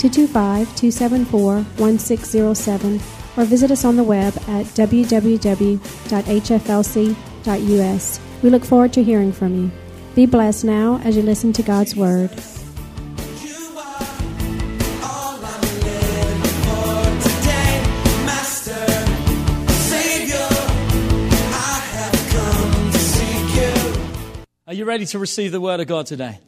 225 274 1607 or visit us on the web at www.hflc.us. We look forward to hearing from you. Be blessed now as you listen to God's Word. Are you ready to receive the Word of God today?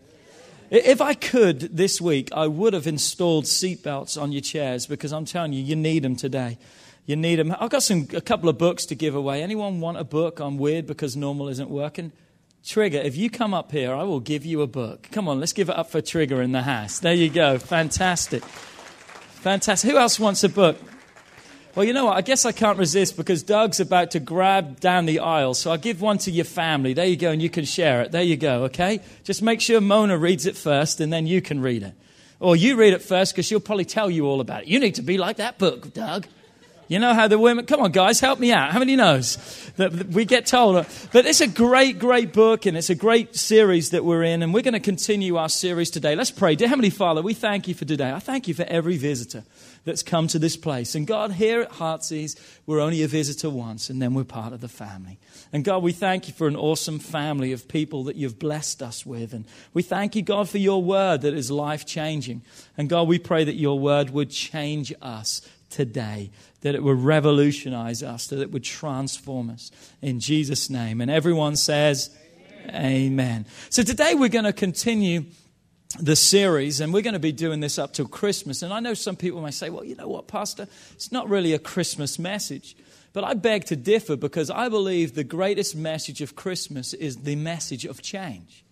If I could this week, I would have installed seatbelts on your chairs because I'm telling you, you need them today. You need them. I've got some, a couple of books to give away. Anyone want a book on weird because normal isn't working? Trigger, if you come up here, I will give you a book. Come on, let's give it up for Trigger in the house. There you go. Fantastic. Fantastic. Who else wants a book? Well, you know what? I guess I can't resist because Doug's about to grab down the aisle. So I'll give one to your family. There you go, and you can share it. There you go, okay? Just make sure Mona reads it first, and then you can read it. Or you read it first because she'll probably tell you all about it. You need to be like that book, Doug. You know how the women, come on, guys, help me out. How many knows that we get told? But it's a great, great book, and it's a great series that we're in, and we're going to continue our series today. Let's pray. Dear Heavenly Father, we thank you for today. I thank you for every visitor that's come to this place. And God, here at Heartsease, we're only a visitor once, and then we're part of the family. And God, we thank you for an awesome family of people that you've blessed us with. And we thank you, God, for your word that is life changing. And God, we pray that your word would change us today, that it would revolutionize us, that it would transform us. In Jesus' name. And everyone says, Amen. So today we're going to continue the series, and we're going to be doing this up till Christmas. And I know some people may say, well, you know what, Pastor? It's not really a Christmas message. But I beg to differ because I believe the greatest message of Christmas is the message of change.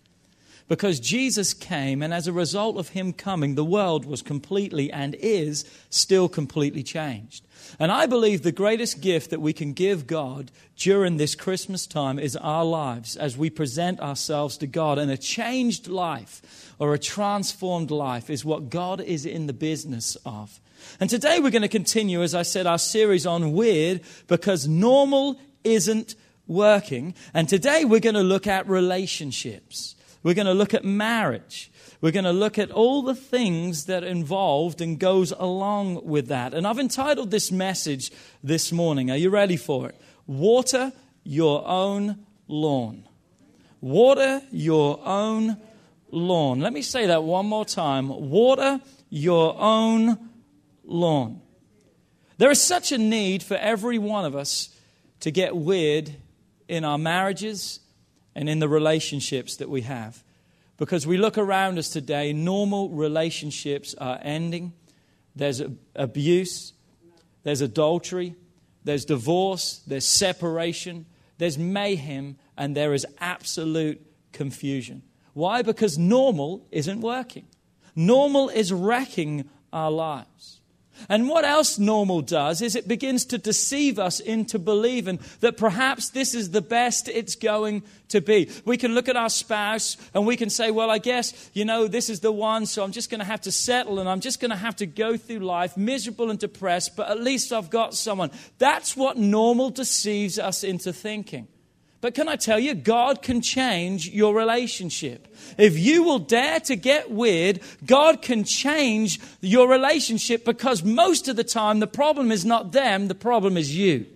Because Jesus came, and as a result of him coming, the world was completely and is still completely changed. And I believe the greatest gift that we can give God during this Christmas time is our lives as we present ourselves to God. And a changed life or a transformed life is what God is in the business of. And today we're going to continue, as I said, our series on weird because normal isn't working. And today we're going to look at relationships. We're going to look at marriage. We're going to look at all the things that are involved and goes along with that. And I've entitled this message this morning. Are you ready for it? Water your own lawn. Water your own lawn. Let me say that one more time. Water your own lawn. There is such a need for every one of us to get weird in our marriages and in the relationships that we have. Because we look around us today, normal relationships are ending. There's abuse, there's adultery, there's divorce, there's separation, there's mayhem, and there is absolute confusion. Why? Because normal isn't working. Normal is wrecking our lives. And what else normal does is it begins to deceive us into believing that perhaps this is the best it's going to be. We can look at our spouse and we can say, well, I guess, you know, this is the one, so I'm just going to have to settle and I'm just going to have to go through life miserable and depressed, but at least I've got someone. That's what normal deceives us into thinking. But can I tell you, God can change your relationship. If you will dare to get weird, God can change your relationship because most of the time the problem is not them, the problem is you.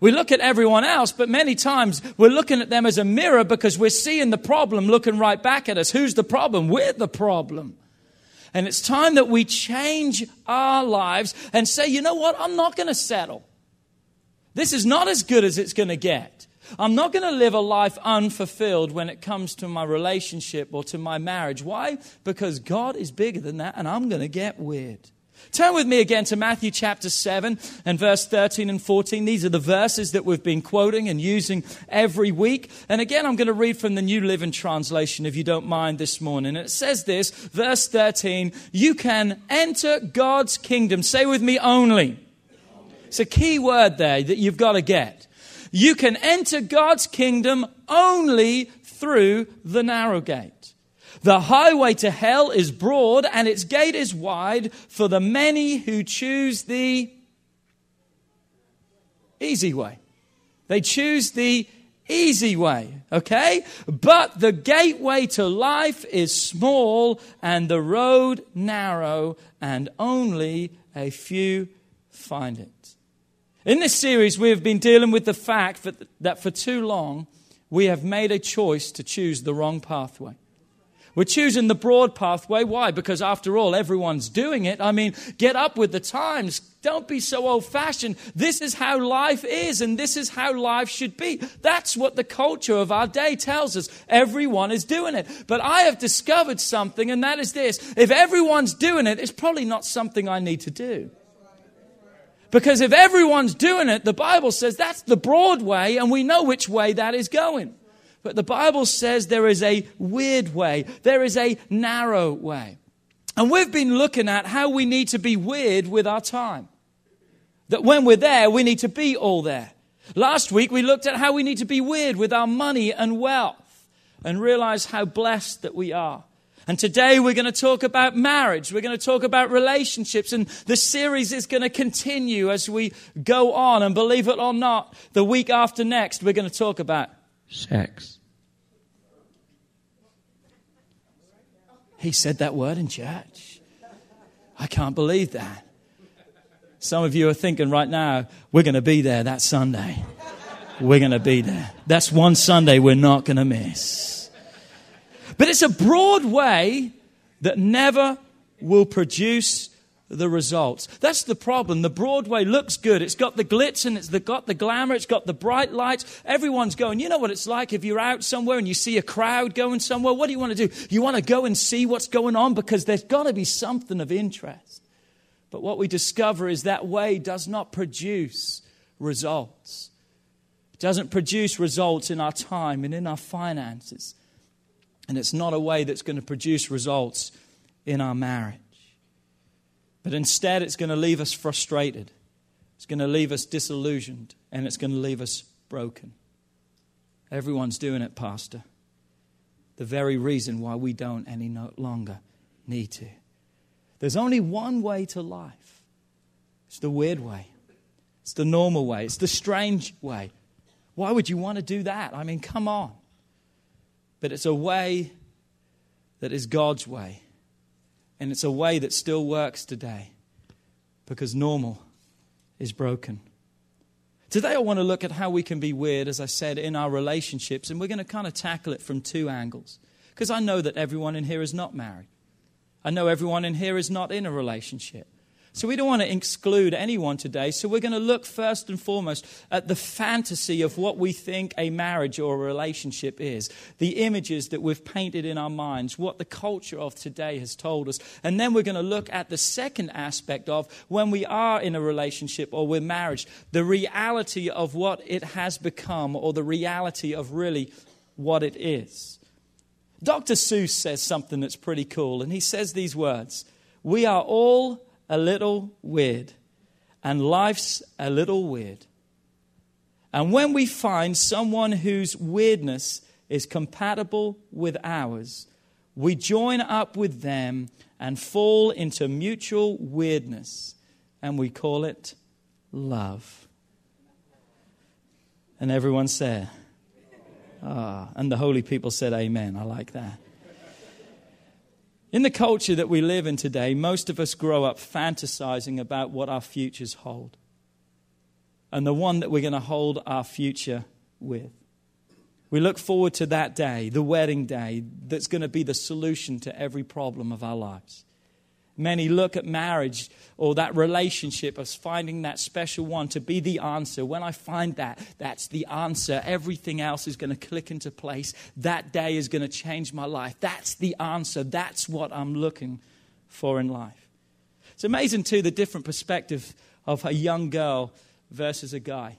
We look at everyone else, but many times we're looking at them as a mirror because we're seeing the problem looking right back at us. Who's the problem? We're the problem. And it's time that we change our lives and say, you know what? I'm not going to settle. This is not as good as it's going to get. I'm not going to live a life unfulfilled when it comes to my relationship or to my marriage. Why? Because God is bigger than that, and I'm going to get weird. Turn with me again to Matthew chapter 7 and verse 13 and 14. These are the verses that we've been quoting and using every week. And again, I'm going to read from the New Living Translation, if you don't mind, this morning. And it says this, verse 13, you can enter God's kingdom. Say with me, only. It's a key word there that you've got to get. You can enter God's kingdom only through the narrow gate. The highway to hell is broad and its gate is wide for the many who choose the easy way. They choose the easy way, okay? But the gateway to life is small and the road narrow, and only a few find it. In this series, we have been dealing with the fact that that for too long we have made a choice to choose the wrong pathway. We're choosing the broad pathway. Why? Because after all, everyone's doing it. I mean, get up with the times. Don't be so old fashioned. This is how life is, and this is how life should be. That's what the culture of our day tells us. Everyone is doing it. But I have discovered something, and that is this if everyone's doing it, it's probably not something I need to do. Because if everyone's doing it, the Bible says that's the broad way, and we know which way that is going. But the Bible says there is a weird way, there is a narrow way. And we've been looking at how we need to be weird with our time. That when we're there, we need to be all there. Last week, we looked at how we need to be weird with our money and wealth and realize how blessed that we are. And today we're going to talk about marriage. We're going to talk about relationships. And the series is going to continue as we go on. And believe it or not, the week after next, we're going to talk about sex. He said that word in church. I can't believe that. Some of you are thinking right now, we're going to be there that Sunday. We're going to be there. That's one Sunday we're not going to miss. But it's a broad way that never will produce the results. That's the problem. The Broadway looks good. It's got the glitz and it's got the glamour. It's got the bright lights. Everyone's going. You know what it's like if you're out somewhere and you see a crowd going somewhere? What do you want to do? You want to go and see what's going on because there's got to be something of interest. But what we discover is that way does not produce results. It doesn't produce results in our time and in our finances. And it's not a way that's going to produce results in our marriage. But instead, it's going to leave us frustrated. It's going to leave us disillusioned. And it's going to leave us broken. Everyone's doing it, Pastor. The very reason why we don't any no longer need to. There's only one way to life it's the weird way, it's the normal way, it's the strange way. Why would you want to do that? I mean, come on. But it's a way that is God's way. And it's a way that still works today because normal is broken. Today, I want to look at how we can be weird, as I said, in our relationships, and we're going to kind of tackle it from two angles. Because I know that everyone in here is not married, I know everyone in here is not in a relationship. So we don't want to exclude anyone today. So we're going to look first and foremost at the fantasy of what we think a marriage or a relationship is, the images that we've painted in our minds, what the culture of today has told us. And then we're going to look at the second aspect of when we are in a relationship or we're married, the reality of what it has become or the reality of really what it is. Dr. Seuss says something that's pretty cool, and he says these words We are all a little weird, and life's a little weird. And when we find someone whose weirdness is compatible with ours, we join up with them and fall into mutual weirdness, and we call it love. And everyone said, Ah, and the holy people said, Amen. I like that. In the culture that we live in today, most of us grow up fantasizing about what our futures hold and the one that we're going to hold our future with. We look forward to that day, the wedding day, that's going to be the solution to every problem of our lives. Many look at marriage or that relationship as finding that special one to be the answer. When I find that, that's the answer. Everything else is going to click into place. That day is going to change my life. That's the answer. That's what I'm looking for in life. It's amazing, too, the different perspective of a young girl versus a guy.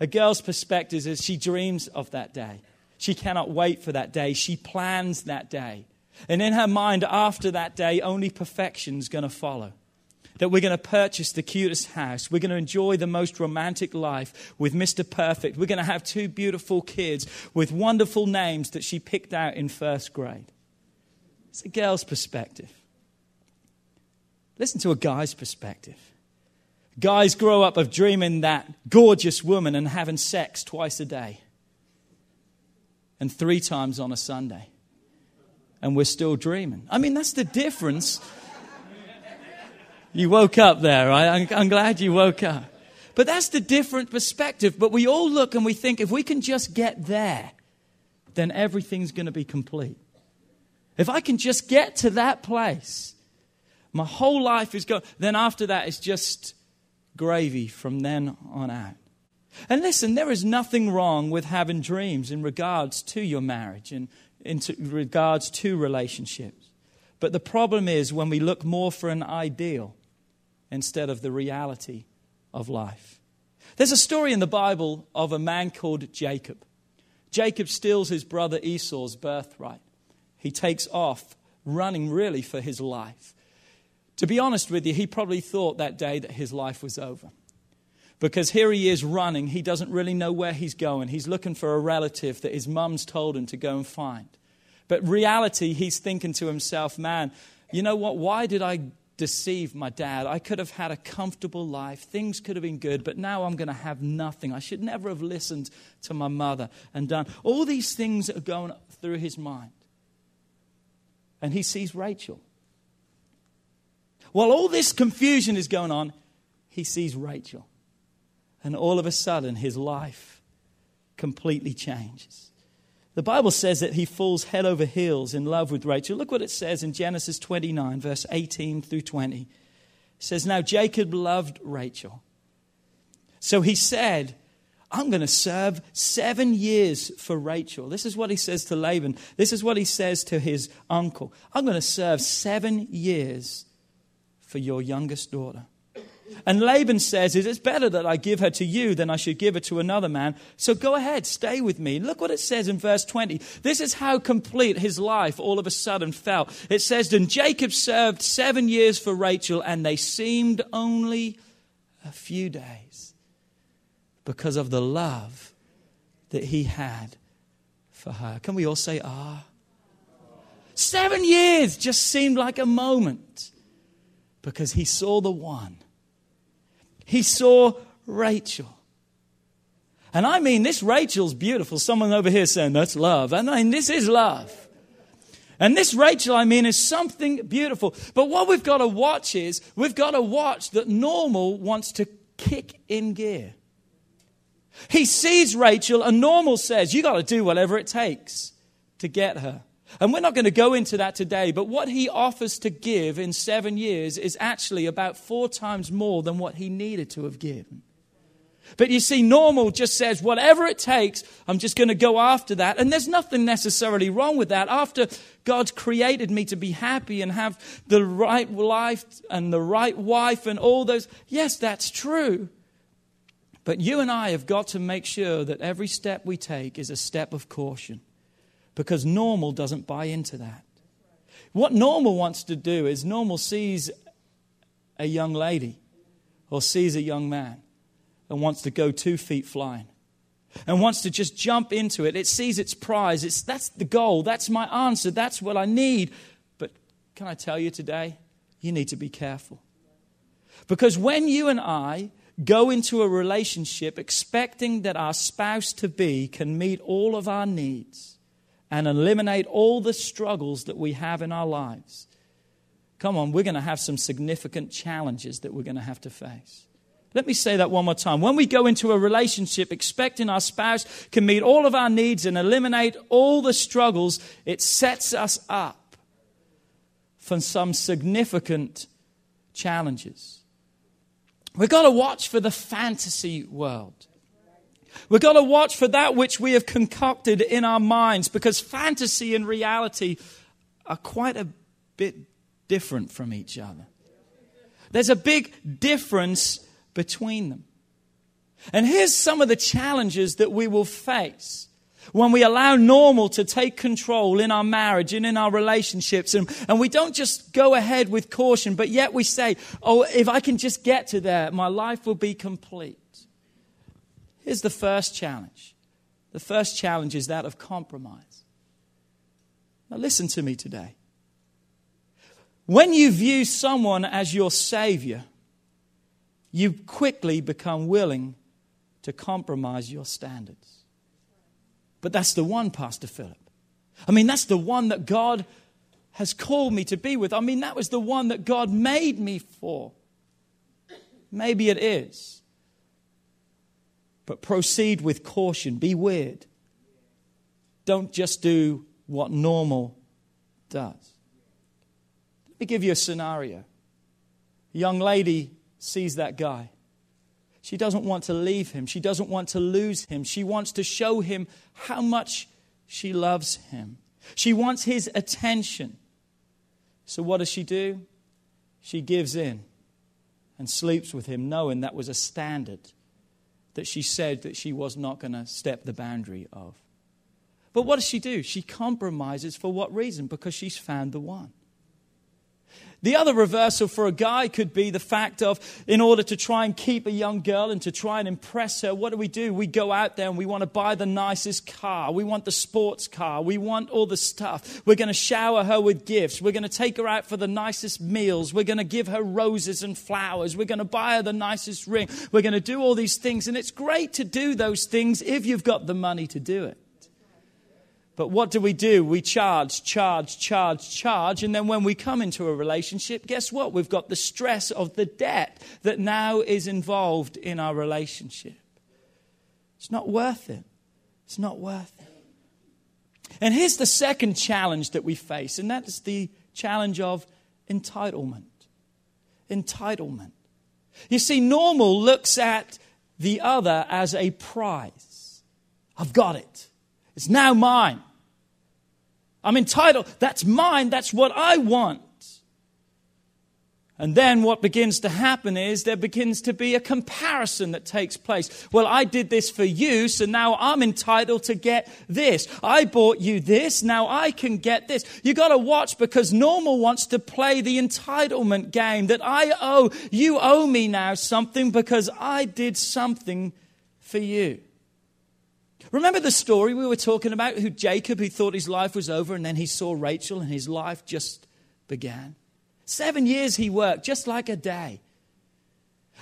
A girl's perspective is she dreams of that day. She cannot wait for that day. She plans that day. And in her mind, after that day, only perfection's going to follow. That we're going to purchase the cutest house. We're going to enjoy the most romantic life with Mr. Perfect. We're going to have two beautiful kids with wonderful names that she picked out in first grade. It's a girl's perspective. Listen to a guy's perspective. Guys grow up of dreaming that gorgeous woman and having sex twice a day and three times on a Sunday. And we're still dreaming. I mean, that's the difference. You woke up there, right? I'm, glad you woke up. But that's the different perspective. But we all look and we think if we can just get there, then everything's going to be complete. If I can just get to that place, my whole life is going. Then after that, it's just gravy from then on out. And listen, there is nothing wrong with having dreams in regards to your marriage and in regards to relationships. But the problem is when we look more for an ideal instead of the reality of life. There's a story in the Bible of a man called Jacob. Jacob steals his brother Esau's birthright. He takes off, running really for his life. To be honest with you, he probably thought that day that his life was over. Because here he is running. He doesn't really know where he's going. He's looking for a relative that his mum's told him to go and find. But reality, he's thinking to himself, man, you know what? Why did I deceive my dad? I could have had a comfortable life. Things could have been good, but now I'm going to have nothing. I should never have listened to my mother and done. All these things are going through his mind. And he sees Rachel. While all this confusion is going on, he sees Rachel. And all of a sudden, his life completely changes. The Bible says that he falls head over heels in love with Rachel. Look what it says in Genesis 29, verse 18 through 20. It says, Now Jacob loved Rachel. So he said, I'm going to serve seven years for Rachel. This is what he says to Laban. This is what he says to his uncle. I'm going to serve seven years for your youngest daughter. And Laban says, is It is better that I give her to you than I should give her to another man. So go ahead, stay with me. Look what it says in verse 20. This is how complete his life all of a sudden felt. It says, Then Jacob served seven years for Rachel, and they seemed only a few days because of the love that he had for her. Can we all say, Ah? Seven years just seemed like a moment because he saw the one. He saw Rachel. And I mean, this Rachel's beautiful. Someone over here saying, that's love. And I mean, this is love. And this Rachel, I mean, is something beautiful. But what we've got to watch is, we've got to watch that normal wants to kick in gear. He sees Rachel, and normal says, you got to do whatever it takes to get her. And we're not going to go into that today, but what he offers to give in seven years is actually about four times more than what he needed to have given. But you see, normal just says, whatever it takes, I'm just going to go after that. And there's nothing necessarily wrong with that. After God's created me to be happy and have the right life and the right wife and all those, yes, that's true. But you and I have got to make sure that every step we take is a step of caution because normal doesn't buy into that. What normal wants to do is normal sees a young lady or sees a young man and wants to go two feet flying and wants to just jump into it. It sees its prize. It's, that's the goal. That's my answer. That's what I need. But can I tell you today? You need to be careful. Because when you and I go into a relationship expecting that our spouse to be can meet all of our needs, and eliminate all the struggles that we have in our lives, come on, we're going to have some significant challenges that we're going to have to face. Let me say that one more time. When we go into a relationship expecting our spouse can meet all of our needs and eliminate all the struggles, it sets us up for some significant challenges. We've got to watch for the fantasy world. We've got to watch for that which we have concocted in our minds because fantasy and reality are quite a bit different from each other. There's a big difference between them. And here's some of the challenges that we will face when we allow normal to take control in our marriage and in our relationships. And, and we don't just go ahead with caution, but yet we say, oh, if I can just get to there, my life will be complete. Here's the first challenge the first challenge is that of compromise. Now, listen to me today. When you view someone as your Savior, you quickly become willing to compromise your standards. But that's the one, Pastor Philip. I mean, that's the one that God has called me to be with. I mean, that was the one that God made me for. Maybe it is. But proceed with caution. Be weird. Don't just do what normal does. Let me give you a scenario. A young lady sees that guy. She doesn't want to leave him. She doesn't want to lose him. She wants to show him how much she loves him. She wants his attention. So, what does she do? She gives in and sleeps with him, knowing that was a standard that she said that she was not going to step the boundary of. But what does she do? She compromises for what reason? Because she's found the one. The other reversal for a guy could be the fact of, in order to try and keep a young girl and to try and impress her, what do we do? We go out there and we want to buy the nicest car. We want the sports car. We want all the stuff. We're going to shower her with gifts. We're going to take her out for the nicest meals. We're going to give her roses and flowers. We're going to buy her the nicest ring. We're going to do all these things. And it's great to do those things if you've got the money to do it. But what do we do? We charge, charge, charge, charge. And then when we come into a relationship, guess what? We've got the stress of the debt that now is involved in our relationship. It's not worth it. It's not worth it. And here's the second challenge that we face, and that is the challenge of entitlement. Entitlement. You see, normal looks at the other as a prize. I've got it. It's now mine. I'm entitled. That's mine. That's what I want. And then what begins to happen is there begins to be a comparison that takes place. Well, I did this for you, so now I'm entitled to get this. I bought you this, now I can get this. You gotta watch because normal wants to play the entitlement game that I owe, you owe me now something because I did something for you. Remember the story we were talking about, who Jacob, who thought his life was over, and then he saw Rachel and his life just began? Seven years he worked, just like a day.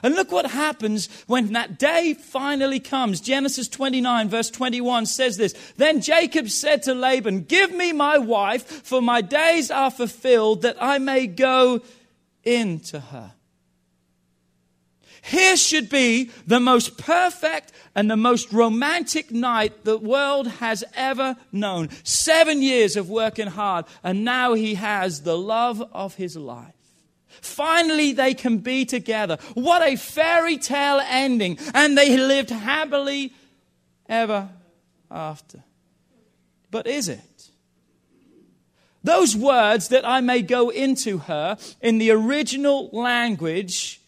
And look what happens when that day finally comes. Genesis 29, verse 21 says this Then Jacob said to Laban, Give me my wife, for my days are fulfilled, that I may go into her. Here should be the most perfect and the most romantic night the world has ever known. Seven years of working hard, and now he has the love of his life. Finally, they can be together. What a fairy tale ending. And they lived happily ever after. But is it? Those words that I may go into her in the original language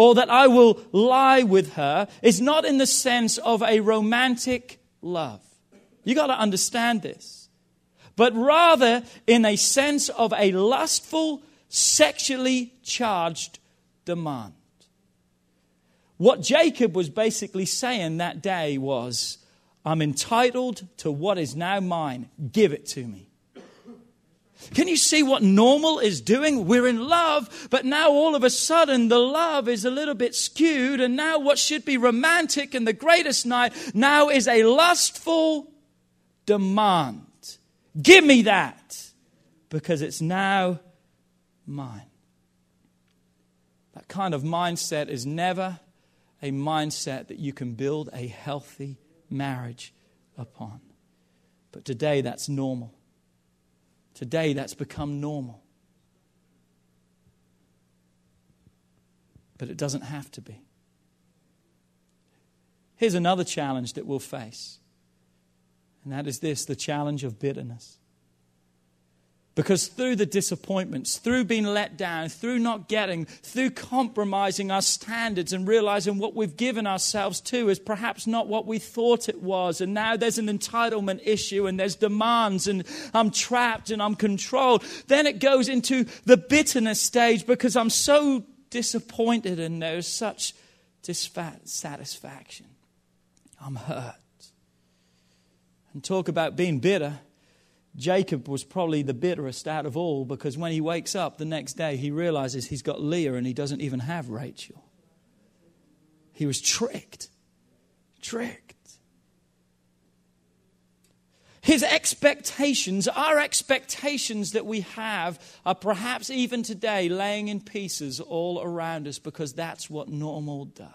or that I will lie with her is not in the sense of a romantic love. You got to understand this. But rather in a sense of a lustful, sexually charged demand. What Jacob was basically saying that day was, I'm entitled to what is now mine. Give it to me. Can you see what normal is doing? We're in love, but now all of a sudden the love is a little bit skewed, and now what should be romantic and the greatest night now is a lustful demand. Give me that because it's now mine. That kind of mindset is never a mindset that you can build a healthy marriage upon. But today that's normal. Today, that's become normal. But it doesn't have to be. Here's another challenge that we'll face, and that is this the challenge of bitterness. Because through the disappointments, through being let down, through not getting, through compromising our standards and realizing what we've given ourselves to is perhaps not what we thought it was. And now there's an entitlement issue and there's demands and I'm trapped and I'm controlled. Then it goes into the bitterness stage because I'm so disappointed and there's such dissatisfaction. I'm hurt. And talk about being bitter. Jacob was probably the bitterest out of all because when he wakes up the next day, he realizes he's got Leah and he doesn't even have Rachel. He was tricked. Tricked. His expectations, our expectations that we have, are perhaps even today laying in pieces all around us because that's what normal does.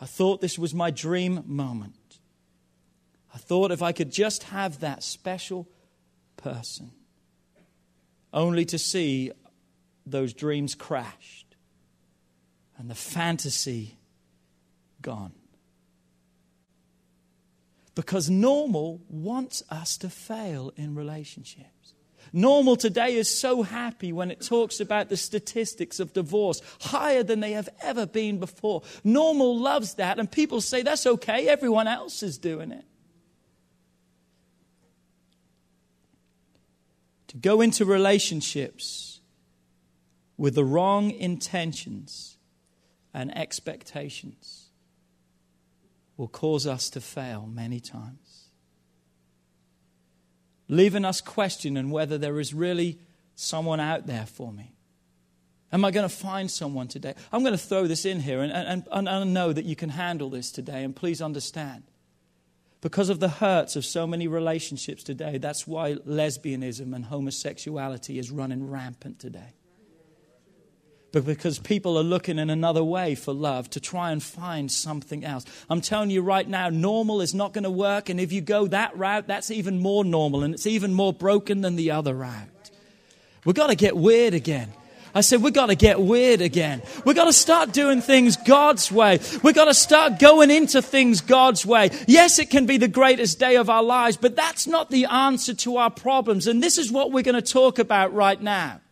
I thought this was my dream moment. I thought if I could just have that special person, only to see those dreams crashed and the fantasy gone. Because normal wants us to fail in relationships. Normal today is so happy when it talks about the statistics of divorce, higher than they have ever been before. Normal loves that, and people say that's okay, everyone else is doing it. To go into relationships with the wrong intentions and expectations will cause us to fail many times. Leaving us questioning whether there is really someone out there for me. Am I going to find someone today? I'm going to throw this in here and, and, and I know that you can handle this today, and please understand. Because of the hurts of so many relationships today, that's why lesbianism and homosexuality is running rampant today. But because people are looking in another way for love to try and find something else. I'm telling you right now, normal is not going to work. And if you go that route, that's even more normal and it's even more broken than the other route. We've got to get weird again. I said, we've got to get weird again. We've got to start doing things God's way. We've got to start going into things God's way. Yes, it can be the greatest day of our lives, but that's not the answer to our problems. And this is what we're going to talk about right now.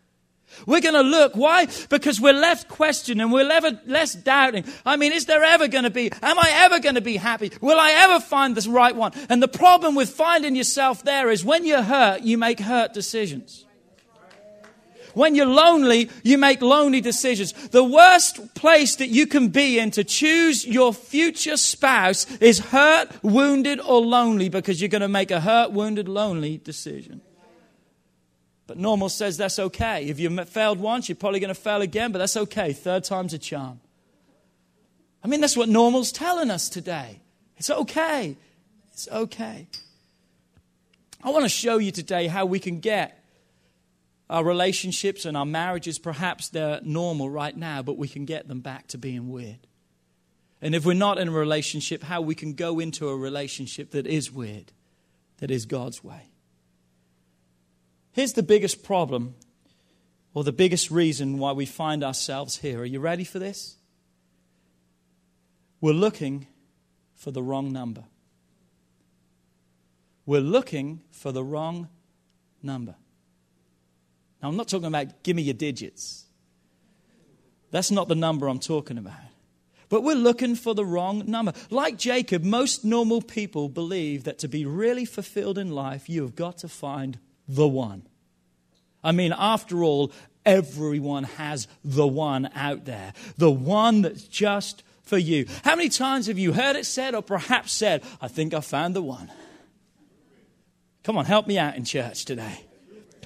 We're going to look. Why? Because we're left questioning. We're ever less doubting. I mean, is there ever going to be, am I ever going to be happy? Will I ever find the right one? And the problem with finding yourself there is when you're hurt, you make hurt decisions. When you're lonely, you make lonely decisions. The worst place that you can be in to choose your future spouse is hurt, wounded, or lonely because you're going to make a hurt, wounded, lonely decision. But normal says that's okay. If you failed once, you're probably going to fail again, but that's okay. Third time's a charm. I mean, that's what normal's telling us today. It's okay. It's okay. I want to show you today how we can get our relationships and our marriages, perhaps they're normal right now, but we can get them back to being weird. And if we're not in a relationship, how we can go into a relationship that is weird, that is God's way. Here's the biggest problem, or the biggest reason why we find ourselves here. Are you ready for this? We're looking for the wrong number. We're looking for the wrong number. Now, I'm not talking about give me your digits. That's not the number I'm talking about. But we're looking for the wrong number. Like Jacob, most normal people believe that to be really fulfilled in life, you have got to find the one. I mean, after all, everyone has the one out there, the one that's just for you. How many times have you heard it said, or perhaps said, I think I found the one? Come on, help me out in church today.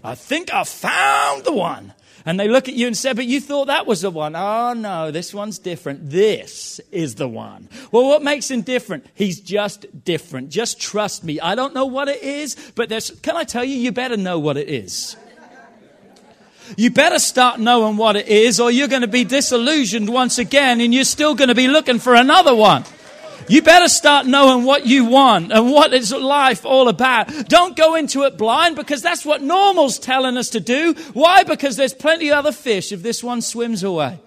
I think I found the one. And they look at you and say, But you thought that was the one. Oh, no, this one's different. This is the one. Well, what makes him different? He's just different. Just trust me. I don't know what it is, but there's, can I tell you, you better know what it is. You better start knowing what it is, or you're going to be disillusioned once again, and you're still going to be looking for another one. You better start knowing what you want and what is life all about. Don't go into it blind because that's what normal's telling us to do. Why? Because there's plenty of other fish if this one swims away.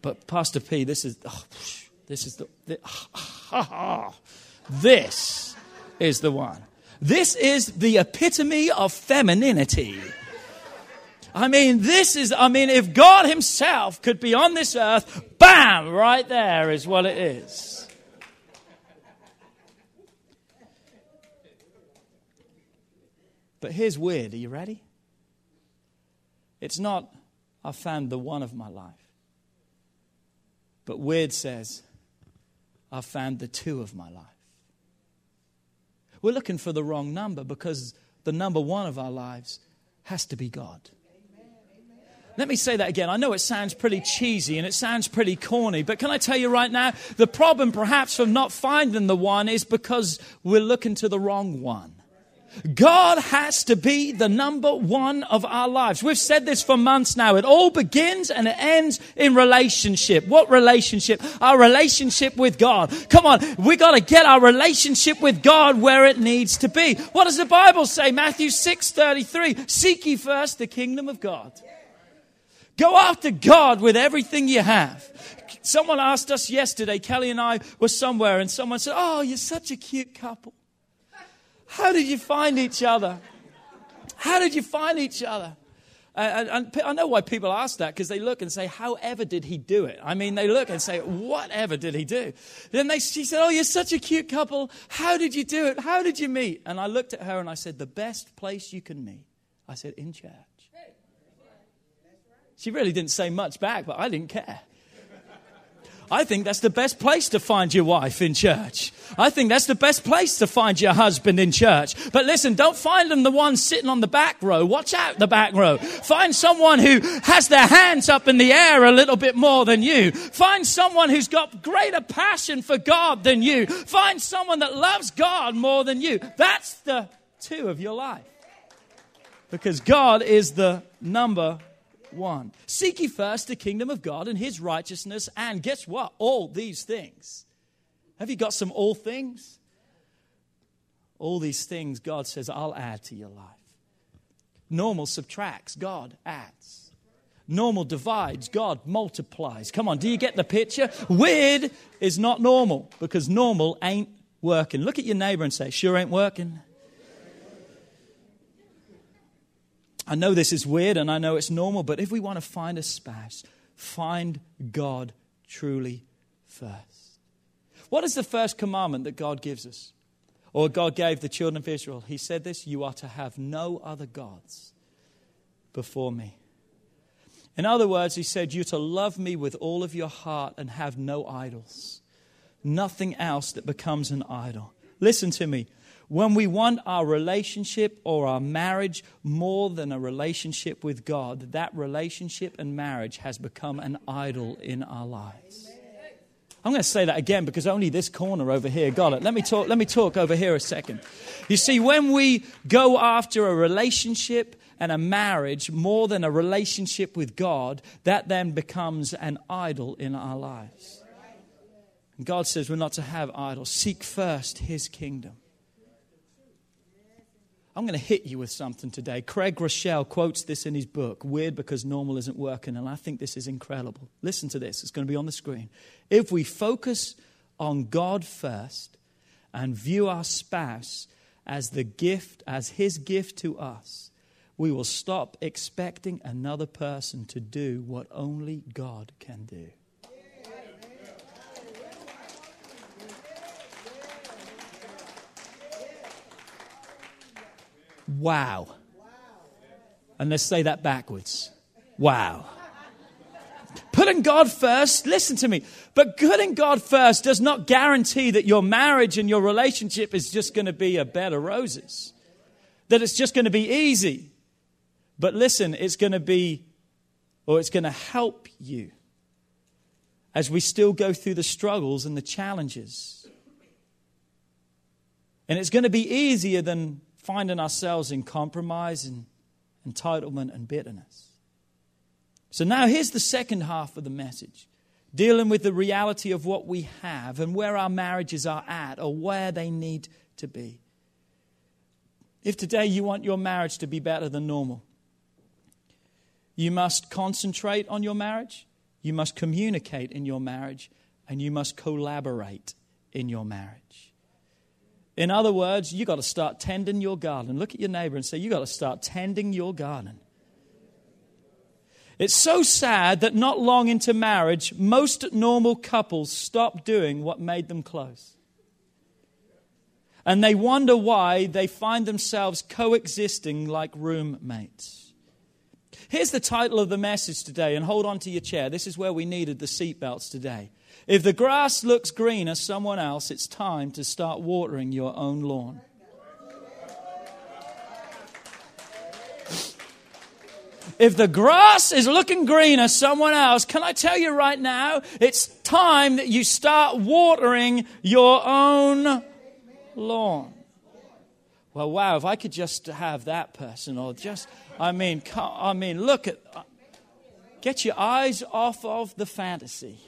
But Pastor P, this is oh, this is the, the this is the one. This is the epitome of femininity. I mean, this is, I mean, if God Himself could be on this earth, bam, right there is what it is. But here's weird. Are you ready? It's not, I found the one of my life. But weird says, I found the two of my life. We're looking for the wrong number because the number one of our lives has to be God. Let me say that again. I know it sounds pretty cheesy and it sounds pretty corny, but can I tell you right now, the problem perhaps from not finding the one is because we're looking to the wrong one. God has to be the number one of our lives. We've said this for months now. It all begins and it ends in relationship. What relationship? Our relationship with God. Come on, we got to get our relationship with God where it needs to be. What does the Bible say? Matthew 6 33. Seek ye first the kingdom of God. Go after God with everything you have. Someone asked us yesterday, Kelly and I were somewhere, and someone said, Oh, you're such a cute couple. How did you find each other? How did you find each other? And, and, I know why people ask that because they look and say, However did he do it? I mean, they look and say, Whatever did he do? Then they, she said, Oh, you're such a cute couple. How did you do it? How did you meet? And I looked at her and I said, The best place you can meet. I said, In church. She really didn't say much back, but I didn't care. I think that's the best place to find your wife in church. I think that's the best place to find your husband in church. But listen, don't find them the one sitting on the back row. Watch out the back row. Find someone who has their hands up in the air a little bit more than you. Find someone who's got greater passion for God than you. Find someone that loves God more than you. That's the two of your life. Because God is the number 1. Seek ye first the kingdom of God and his righteousness, and guess what? All these things. Have you got some all things? All these things, God says, I'll add to your life. Normal subtracts, God adds. Normal divides, God multiplies. Come on, do you get the picture? Weird is not normal because normal ain't working. Look at your neighbor and say, Sure ain't working. I know this is weird and I know it's normal, but if we want to find a spouse, find God truly first. What is the first commandment that God gives us? Or God gave the children of Israel? He said this You are to have no other gods before me. In other words, He said, You're to love me with all of your heart and have no idols. Nothing else that becomes an idol. Listen to me. When we want our relationship or our marriage more than a relationship with God, that relationship and marriage has become an idol in our lives. I'm going to say that again because only this corner over here got it. Let me talk, let me talk over here a second. You see, when we go after a relationship and a marriage more than a relationship with God, that then becomes an idol in our lives. God says we're not to have idols. Seek first His kingdom. I'm going to hit you with something today. Craig Groeschel quotes this in his book, Weird Because Normal Isn't Working, and I think this is incredible. Listen to this, it's going to be on the screen. If we focus on God first and view our spouse as the gift, as his gift to us, we will stop expecting another person to do what only God can do. Wow. And let's say that backwards. Wow. Putting God first, listen to me, but putting God first does not guarantee that your marriage and your relationship is just going to be a bed of roses, that it's just going to be easy. But listen, it's going to be, or it's going to help you as we still go through the struggles and the challenges. And it's going to be easier than finding ourselves in compromise and entitlement and bitterness. So now here's the second half of the message dealing with the reality of what we have and where our marriages are at or where they need to be. If today you want your marriage to be better than normal, you must concentrate on your marriage, you must communicate in your marriage, and you must collaborate in your marriage. In other words, you've got to start tending your garden. Look at your neighbor and say, You've got to start tending your garden. It's so sad that not long into marriage, most normal couples stop doing what made them close. And they wonder why they find themselves coexisting like roommates. Here's the title of the message today, and hold on to your chair. This is where we needed the seatbelts today. If the grass looks greener someone else, it's time to start watering your own lawn. If the grass is looking greener someone else, can I tell you right now, it's time that you start watering your own lawn. Well, wow, if I could just have that person, or just, I mean, I mean, look at, uh, get your eyes off of the fantasy.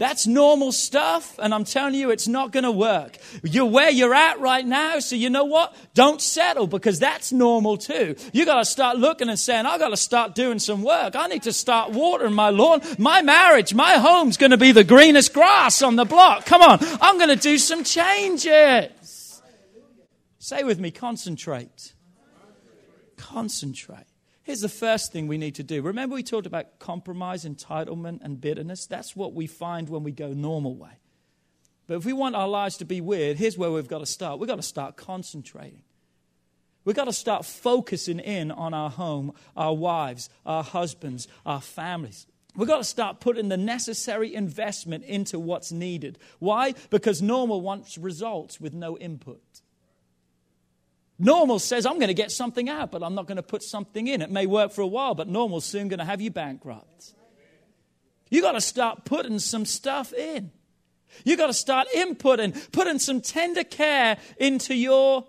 That's normal stuff, and I'm telling you, it's not going to work. You're where you're at right now, so you know what? Don't settle because that's normal too. You got to start looking and saying, I got to start doing some work. I need to start watering my lawn. My marriage, my home's going to be the greenest grass on the block. Come on, I'm going to do some changes. Say with me, concentrate. Concentrate. Here's the first thing we need to do. Remember, we talked about compromise, entitlement, and bitterness? That's what we find when we go normal way. But if we want our lives to be weird, here's where we've got to start. We've got to start concentrating. We've got to start focusing in on our home, our wives, our husbands, our families. We've got to start putting the necessary investment into what's needed. Why? Because normal wants results with no input. Normal says, I'm going to get something out, but I'm not going to put something in. It may work for a while, but normal's soon going to have you bankrupt. You got to start putting some stuff in. You got to start inputting, putting some tender care into your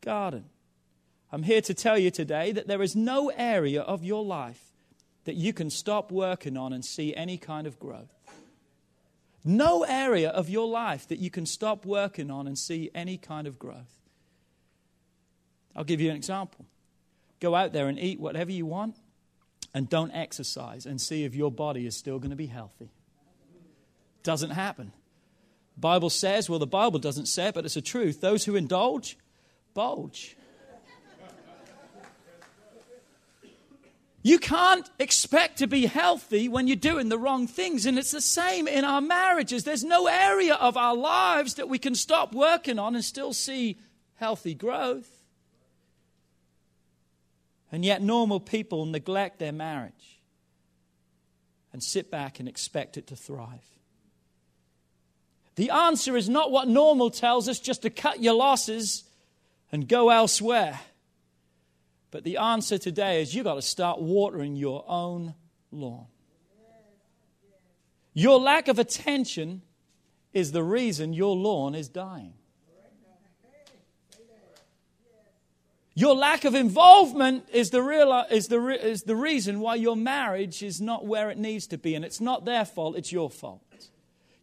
garden. I'm here to tell you today that there is no area of your life that you can stop working on and see any kind of growth. No area of your life that you can stop working on and see any kind of growth. I'll give you an example. Go out there and eat whatever you want and don't exercise and see if your body is still going to be healthy. Doesn't happen. Bible says, well, the Bible doesn't say it, but it's a truth. Those who indulge, bulge. You can't expect to be healthy when you're doing the wrong things. And it's the same in our marriages. There's no area of our lives that we can stop working on and still see healthy growth. And yet, normal people neglect their marriage and sit back and expect it to thrive. The answer is not what normal tells us just to cut your losses and go elsewhere. But the answer today is you've got to start watering your own lawn. Your lack of attention is the reason your lawn is dying. Your lack of involvement is the, real, is, the, is the reason why your marriage is not where it needs to be. And it's not their fault, it's your fault.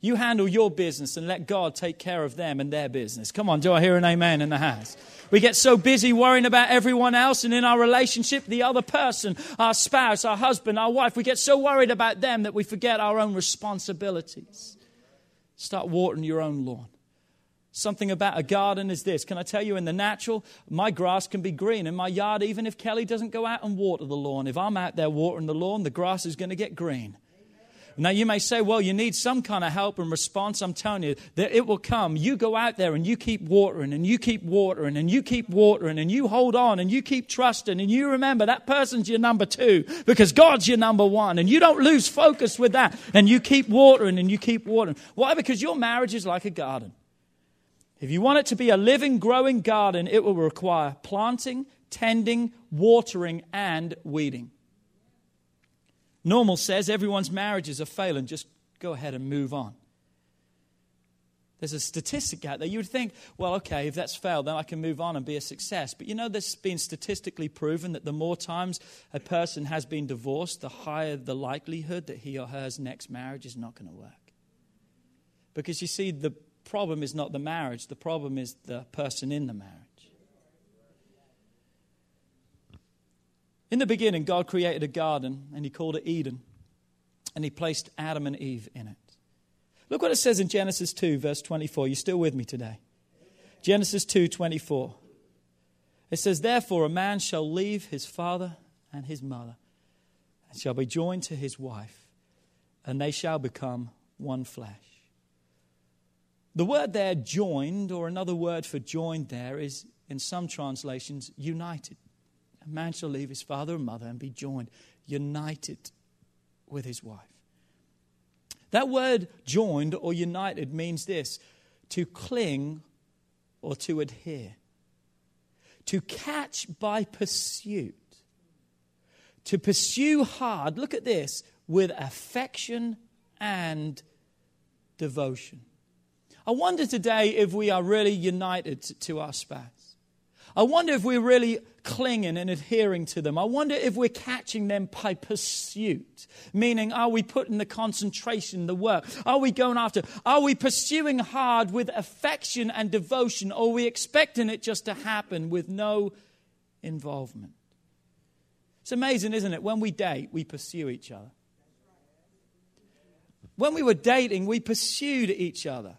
You handle your business and let God take care of them and their business. Come on, do I hear an amen in the house? We get so busy worrying about everyone else and in our relationship, the other person, our spouse, our husband, our wife, we get so worried about them that we forget our own responsibilities. Start watering your own lawn. Something about a garden is this. Can I tell you, in the natural, my grass can be green in my yard, even if Kelly doesn't go out and water the lawn. If I'm out there watering the lawn, the grass is going to get green. Now, you may say, well, you need some kind of help and response. I'm telling you that it will come. You go out there and you keep watering and you keep watering and you keep watering and you hold on and you keep trusting and you remember that person's your number two because God's your number one. And you don't lose focus with that. And you keep watering and you keep watering. Why? Because your marriage is like a garden. If you want it to be a living, growing garden, it will require planting, tending, watering, and weeding. Normal says everyone's marriages are failing. Just go ahead and move on. There's a statistic out there. You would think, well, okay, if that's failed, then I can move on and be a success. But you know, there's been statistically proven that the more times a person has been divorced, the higher the likelihood that he or her next marriage is not going to work. Because you see, the problem is not the marriage, the problem is the person in the marriage. In the beginning, God created a garden and he called it Eden, and he placed Adam and Eve in it. Look what it says in Genesis 2, verse 24. You're still with me today? Genesis 2:24. It says, Therefore a man shall leave his father and his mother, and shall be joined to his wife, and they shall become one flesh. The word there, joined, or another word for joined there, is in some translations, united. A man shall leave his father and mother and be joined, united with his wife. That word joined or united means this to cling or to adhere to catch by pursuit, to pursue hard, look at this, with affection and devotion. I wonder today if we are really united to our spouse. I wonder if we're really clinging and adhering to them. I wonder if we're catching them by pursuit. Meaning, are we putting the concentration, the work? Are we going after? Are we pursuing hard with affection and devotion? Or are we expecting it just to happen with no involvement? It's amazing, isn't it? When we date, we pursue each other. When we were dating, we pursued each other.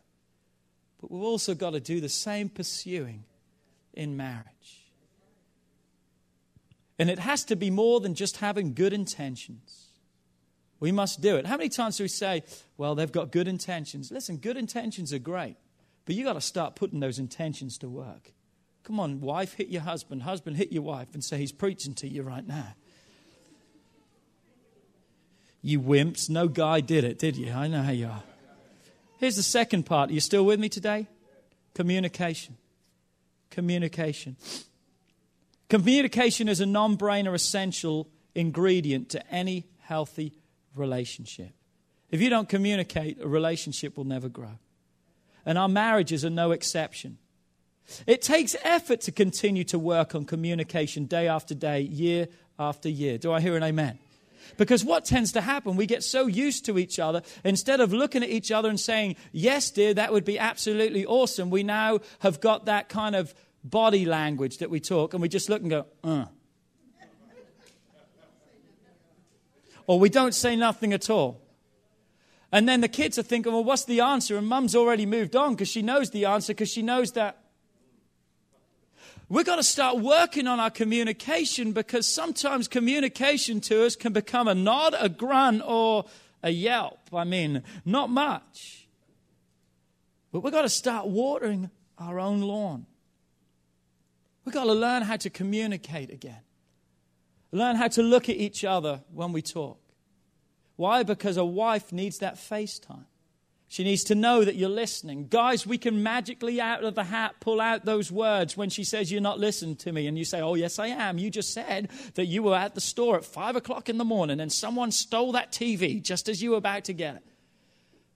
But we've also got to do the same pursuing in marriage. And it has to be more than just having good intentions. We must do it. How many times do we say, well, they've got good intentions? Listen, good intentions are great, but you've got to start putting those intentions to work. Come on, wife, hit your husband. Husband, hit your wife and say, he's preaching to you right now. You wimps, no guy did it, did you? I know how you are. Here's the second part. Are you still with me today? Communication communication. Communication is a non brainer essential ingredient to any healthy relationship. If you don't communicate, a relationship will never grow. And our marriages are no exception. It takes effort to continue to work on communication day after day, year after year. Do I hear an amen? Because what tends to happen, we get so used to each other, instead of looking at each other and saying, Yes, dear, that would be absolutely awesome, we now have got that kind of body language that we talk, and we just look and go, uh. or we don't say nothing at all. And then the kids are thinking, well, what's the answer? And mum's already moved on because she knows the answer because she knows that We've got to start working on our communication because sometimes communication to us can become a nod, a grunt, or a yelp. I mean, not much. But we've got to start watering our own lawn. We've got to learn how to communicate again, learn how to look at each other when we talk. Why? Because a wife needs that FaceTime. She needs to know that you're listening. Guys, we can magically out of the hat pull out those words when she says, You're not listening to me. And you say, Oh, yes, I am. You just said that you were at the store at five o'clock in the morning and someone stole that TV just as you were about to get it.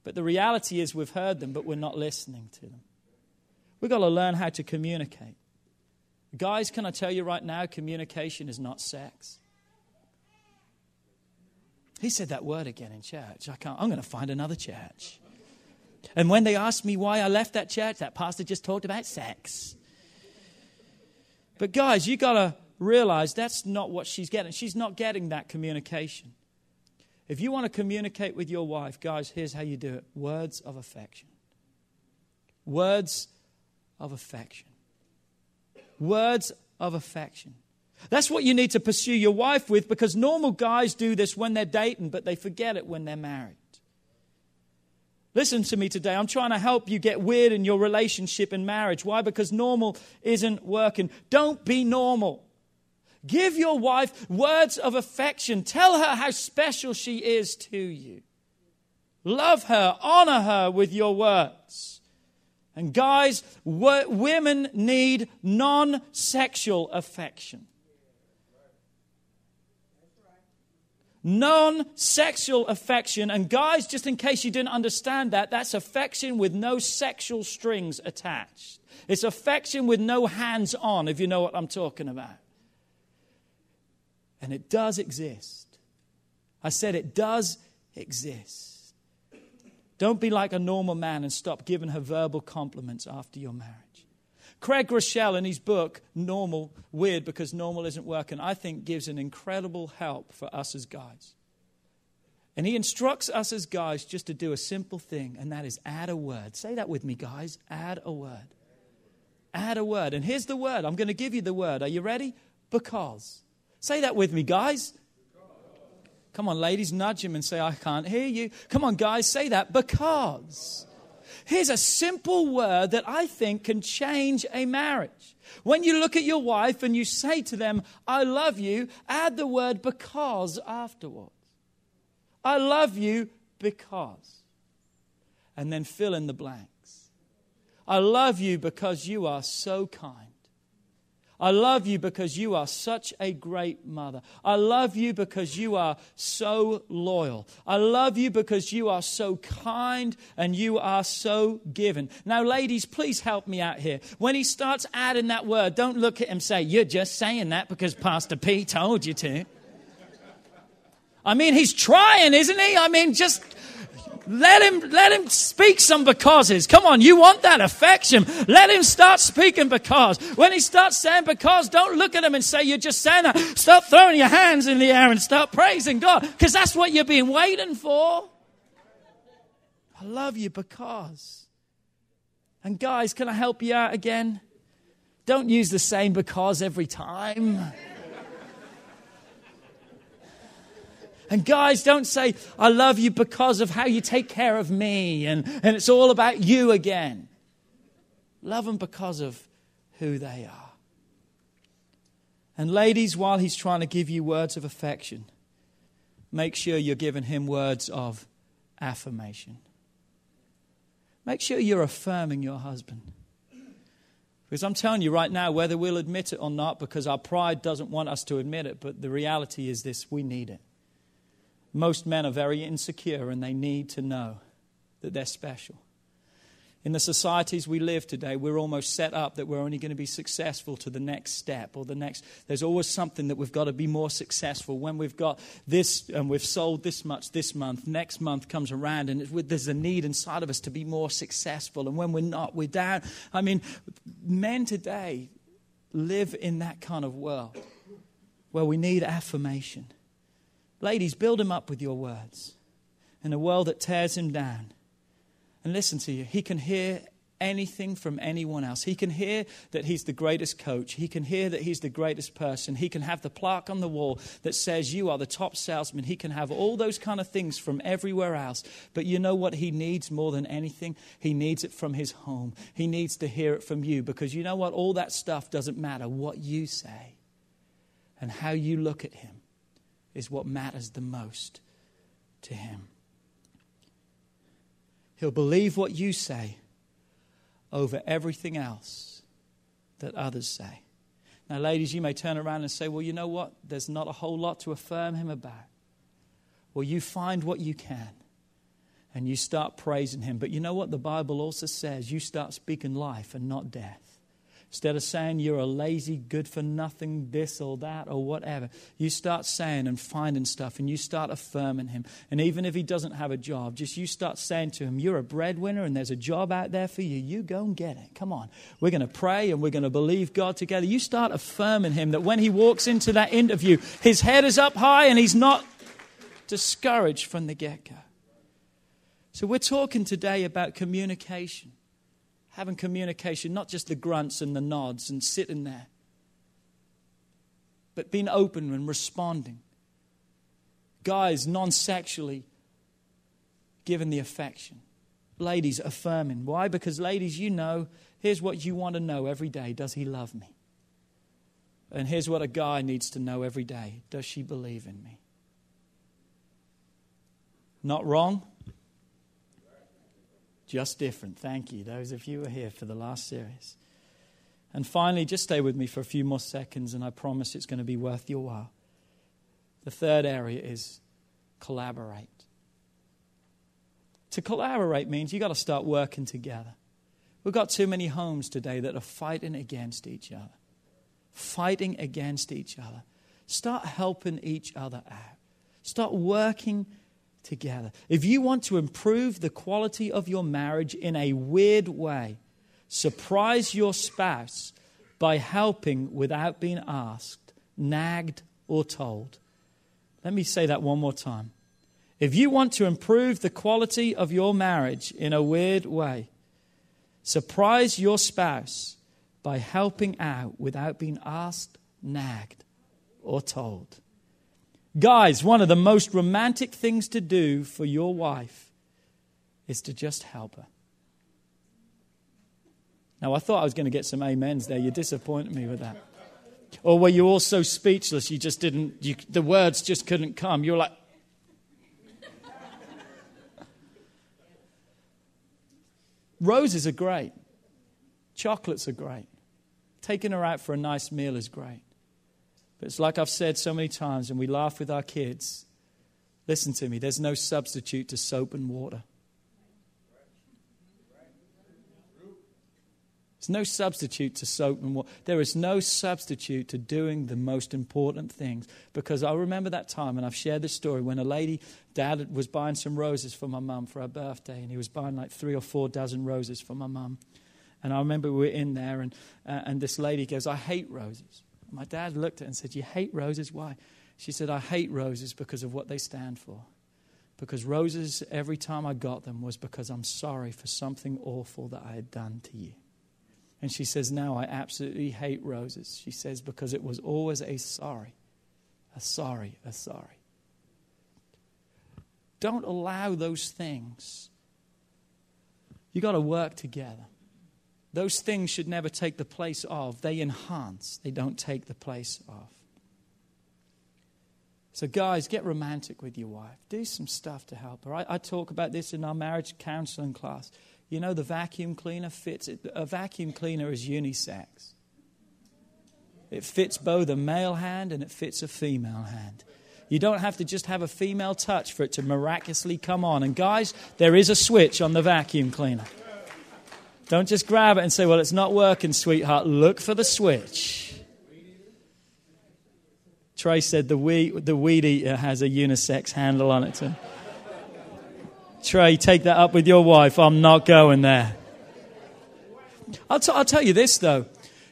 But the reality is, we've heard them, but we're not listening to them. We've got to learn how to communicate. Guys, can I tell you right now, communication is not sex. He said that word again in church. I can't, I'm going to find another church. And when they asked me why I left that church, that pastor just talked about sex. But guys, you got to realize that's not what she's getting. She's not getting that communication. If you want to communicate with your wife, guys, here's how you do it words of affection. Words of affection. Words of affection. That's what you need to pursue your wife with because normal guys do this when they're dating, but they forget it when they're married. Listen to me today. I'm trying to help you get weird in your relationship and marriage. Why? Because normal isn't working. Don't be normal. Give your wife words of affection. Tell her how special she is to you. Love her, honor her with your words. And guys, women need non sexual affection. Non sexual affection. And guys, just in case you didn't understand that, that's affection with no sexual strings attached. It's affection with no hands on, if you know what I'm talking about. And it does exist. I said it does exist. Don't be like a normal man and stop giving her verbal compliments after your marriage. Craig Groeschel, in his book, Normal, Weird Because Normal Isn't Working, I think gives an incredible help for us as guys. And he instructs us as guys just to do a simple thing, and that is add a word. Say that with me, guys. Add a word. Add a word. And here's the word. I'm going to give you the word. Are you ready? Because. Say that with me, guys. Come on, ladies, nudge him and say, I can't hear you. Come on, guys, say that. Because. Here's a simple word that I think can change a marriage. When you look at your wife and you say to them, I love you, add the word because afterwards. I love you because. And then fill in the blanks. I love you because you are so kind. I love you because you are such a great mother. I love you because you are so loyal. I love you because you are so kind and you are so given. Now, ladies, please help me out here. When he starts adding that word, don't look at him say, You're just saying that because Pastor P told you to. I mean, he's trying, isn't he? I mean, just let him, let him speak some becauses. Come on, you want that affection. Let him start speaking because. When he starts saying because, don't look at him and say you're just saying that. Start throwing your hands in the air and start praising God because that's what you've been waiting for. I love you because. And guys, can I help you out again? Don't use the same because every time. And guys, don't say, I love you because of how you take care of me, and, and it's all about you again. Love them because of who they are. And ladies, while he's trying to give you words of affection, make sure you're giving him words of affirmation. Make sure you're affirming your husband. Because I'm telling you right now, whether we'll admit it or not, because our pride doesn't want us to admit it, but the reality is this we need it. Most men are very insecure and they need to know that they're special. In the societies we live today, we're almost set up that we're only going to be successful to the next step or the next. There's always something that we've got to be more successful. When we've got this and we've sold this much this month, next month comes around and there's a need inside of us to be more successful. And when we're not, we're down. I mean, men today live in that kind of world where we need affirmation. Ladies, build him up with your words in a world that tears him down. And listen to you, he can hear anything from anyone else. He can hear that he's the greatest coach. He can hear that he's the greatest person. He can have the plaque on the wall that says you are the top salesman. He can have all those kind of things from everywhere else. But you know what he needs more than anything? He needs it from his home. He needs to hear it from you because you know what? All that stuff doesn't matter. What you say and how you look at him is what matters the most to him. He'll believe what you say over everything else that others say. Now, ladies, you may turn around and say, Well, you know what? There's not a whole lot to affirm him about. Well, you find what you can and you start praising him. But you know what? The Bible also says you start speaking life and not death. Instead of saying you're a lazy, good for nothing, this or that or whatever, you start saying and finding stuff and you start affirming him. And even if he doesn't have a job, just you start saying to him, You're a breadwinner and there's a job out there for you. You go and get it. Come on. We're going to pray and we're going to believe God together. You start affirming him that when he walks into that interview, his head is up high and he's not discouraged from the get go. So we're talking today about communication having communication, not just the grunts and the nods and sitting there, but being open and responding. Guys, non sexually giving the affection. Ladies, affirming. Why? Because, ladies, you know, here's what you want to know every day Does he love me? And here's what a guy needs to know every day Does she believe in me? Not wrong? Just different. Thank you, those of you who are here for the last series. And finally, just stay with me for a few more seconds, and I promise it's going to be worth your while. The third area is collaborate. To collaborate means you've got to start working together. We've got too many homes today that are fighting against each other. Fighting against each other. Start helping each other out. Start working together. If you want to improve the quality of your marriage in a weird way, surprise your spouse by helping without being asked, nagged, or told. Let me say that one more time. If you want to improve the quality of your marriage in a weird way, surprise your spouse by helping out without being asked, nagged, or told. Guys, one of the most romantic things to do for your wife is to just help her. Now, I thought I was going to get some amens there. You disappointed me with that. Or were you all so speechless you just didn't, you, the words just couldn't come? You were like, Roses are great. Chocolates are great. Taking her out for a nice meal is great. But it's like I've said so many times, and we laugh with our kids. Listen to me, there's no substitute to soap and water. There's no substitute to soap and water. There is no substitute to doing the most important things. Because I remember that time, and I've shared this story, when a lady, dad was buying some roses for my mum for her birthday, and he was buying like three or four dozen roses for my mum. And I remember we were in there, and, uh, and this lady goes, I hate roses. My dad looked at her and said, You hate roses? Why? She said, I hate roses because of what they stand for. Because roses, every time I got them, was because I'm sorry for something awful that I had done to you. And she says, Now I absolutely hate roses. She says, Because it was always a sorry, a sorry, a sorry. Don't allow those things. You've got to work together. Those things should never take the place of. They enhance, they don't take the place of. So, guys, get romantic with your wife. Do some stuff to help her. I, I talk about this in our marriage counseling class. You know, the vacuum cleaner fits it. A vacuum cleaner is unisex. It fits both a male hand and it fits a female hand. You don't have to just have a female touch for it to miraculously come on. And guys, there is a switch on the vacuum cleaner. Don't just grab it and say, well, it's not working, sweetheart. Look for the switch. Trey said the weed, the weed eater has a unisex handle on it too. Trey, take that up with your wife. I'm not going there. I'll, t- I'll tell you this, though.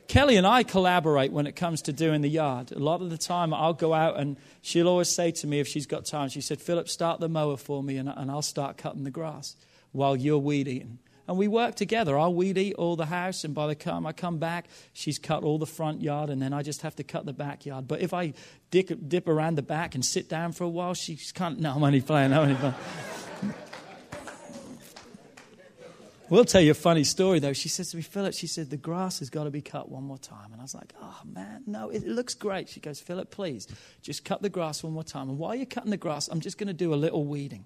Kelly and I collaborate when it comes to doing the yard. A lot of the time, I'll go out and she'll always say to me if she's got time, she said, Philip, start the mower for me and, and I'll start cutting the grass while you're weed eating. And we work together. I'll weed eat all the house, and by the time I come back, she's cut all the front yard, and then I just have to cut the backyard. But if I dip, dip around the back and sit down for a while, she's can't. No, I'm only playing. I'm only playing. We'll tell you a funny story, though. She says to me, Philip, she said, the grass has got to be cut one more time. And I was like, oh, man, no, it looks great. She goes, Philip, please, just cut the grass one more time. And while you're cutting the grass, I'm just going to do a little weeding.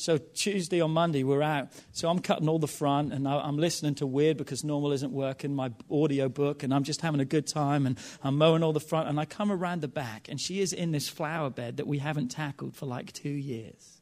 So Tuesday or Monday, we're out. So I'm cutting all the front, and I'm listening to Weird because normal isn't working, my audio book, and I'm just having a good time, and I'm mowing all the front. And I come around the back, and she is in this flower bed that we haven't tackled for like two years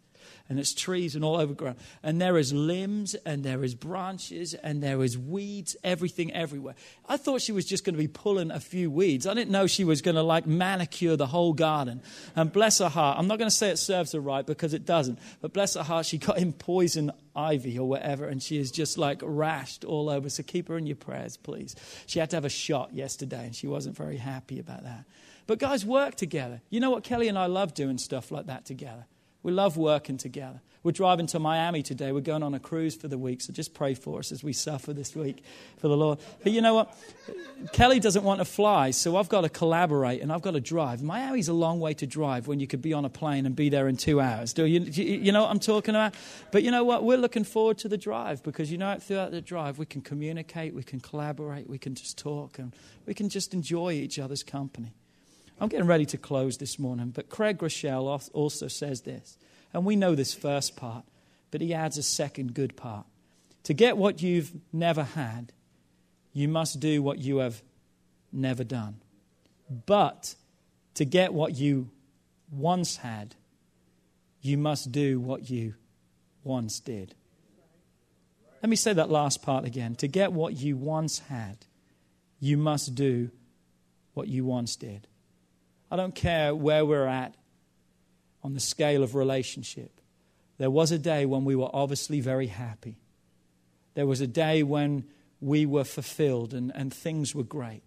and it's trees and all over ground. And there is limbs and there is branches and there is weeds, everything everywhere. I thought she was just going to be pulling a few weeds. I didn't know she was going to like manicure the whole garden. And bless her heart, I'm not going to say it serves her right because it doesn't, but bless her heart, she got in poison ivy or whatever, and she is just like rashed all over. So keep her in your prayers, please. She had to have a shot yesterday, and she wasn't very happy about that. But guys, work together. You know what? Kelly and I love doing stuff like that together. We love working together. We're driving to Miami today. We're going on a cruise for the week, so just pray for us as we suffer this week for the Lord. But you know what? Kelly doesn't want to fly, so I've got to collaborate and I've got to drive. Miami's a long way to drive when you could be on a plane and be there in two hours. Do you, you know what I'm talking about? But you know what? We're looking forward to the drive because you know throughout the drive we can communicate, we can collaborate, we can just talk, and we can just enjoy each other's company. I'm getting ready to close this morning, but Craig Groeschel also says this, and we know this first part, but he adds a second good part. To get what you've never had, you must do what you have never done. But to get what you once had, you must do what you once did. Let me say that last part again. To get what you once had, you must do what you once did. I don't care where we're at on the scale of relationship. There was a day when we were obviously very happy. There was a day when we were fulfilled and, and things were great.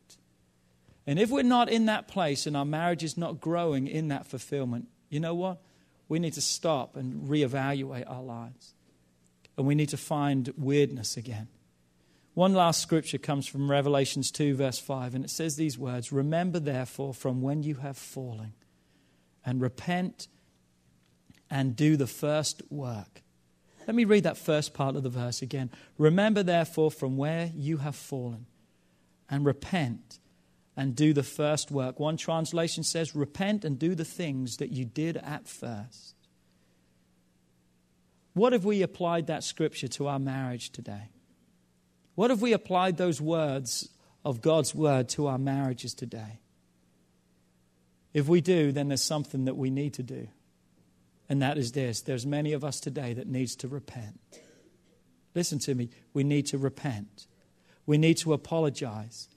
And if we're not in that place and our marriage is not growing in that fulfillment, you know what? We need to stop and reevaluate our lives. And we need to find weirdness again. One last scripture comes from Revelations 2, verse 5, and it says these words Remember, therefore, from when you have fallen, and repent and do the first work. Let me read that first part of the verse again. Remember, therefore, from where you have fallen, and repent and do the first work. One translation says, Repent and do the things that you did at first. What if we applied that scripture to our marriage today? What if we applied those words of God's word to our marriages today? If we do, then there's something that we need to do. And that is this there's many of us today that needs to repent. Listen to me, we need to repent. We need to apologize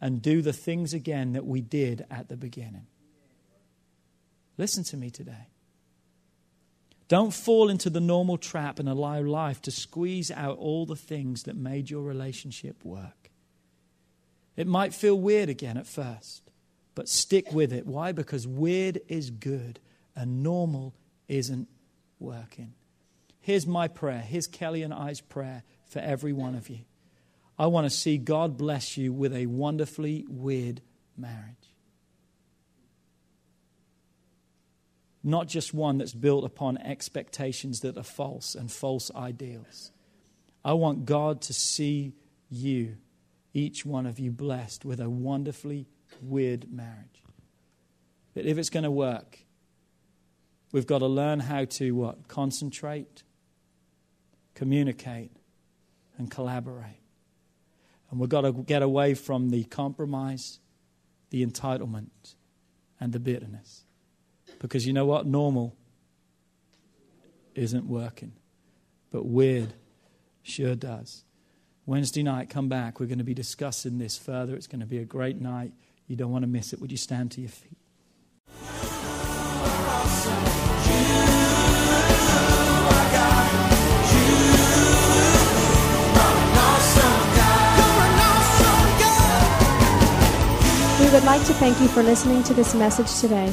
and do the things again that we did at the beginning. Listen to me today. Don't fall into the normal trap and allow life to squeeze out all the things that made your relationship work. It might feel weird again at first, but stick with it. Why? Because weird is good and normal isn't working. Here's my prayer. Here's Kelly and I's prayer for every one of you. I want to see God bless you with a wonderfully weird marriage. Not just one that's built upon expectations that are false and false ideals. I want God to see you, each one of you, blessed with a wonderfully weird marriage. But if it's going to work, we've got to learn how to what? Concentrate, communicate, and collaborate. And we've got to get away from the compromise, the entitlement, and the bitterness. Because you know what? Normal isn't working, but weird sure does. Wednesday night, come back. We're going to be discussing this further. It's going to be a great night. You don't want to miss it. Would you stand to your feet? We would like to thank you for listening to this message today.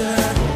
answer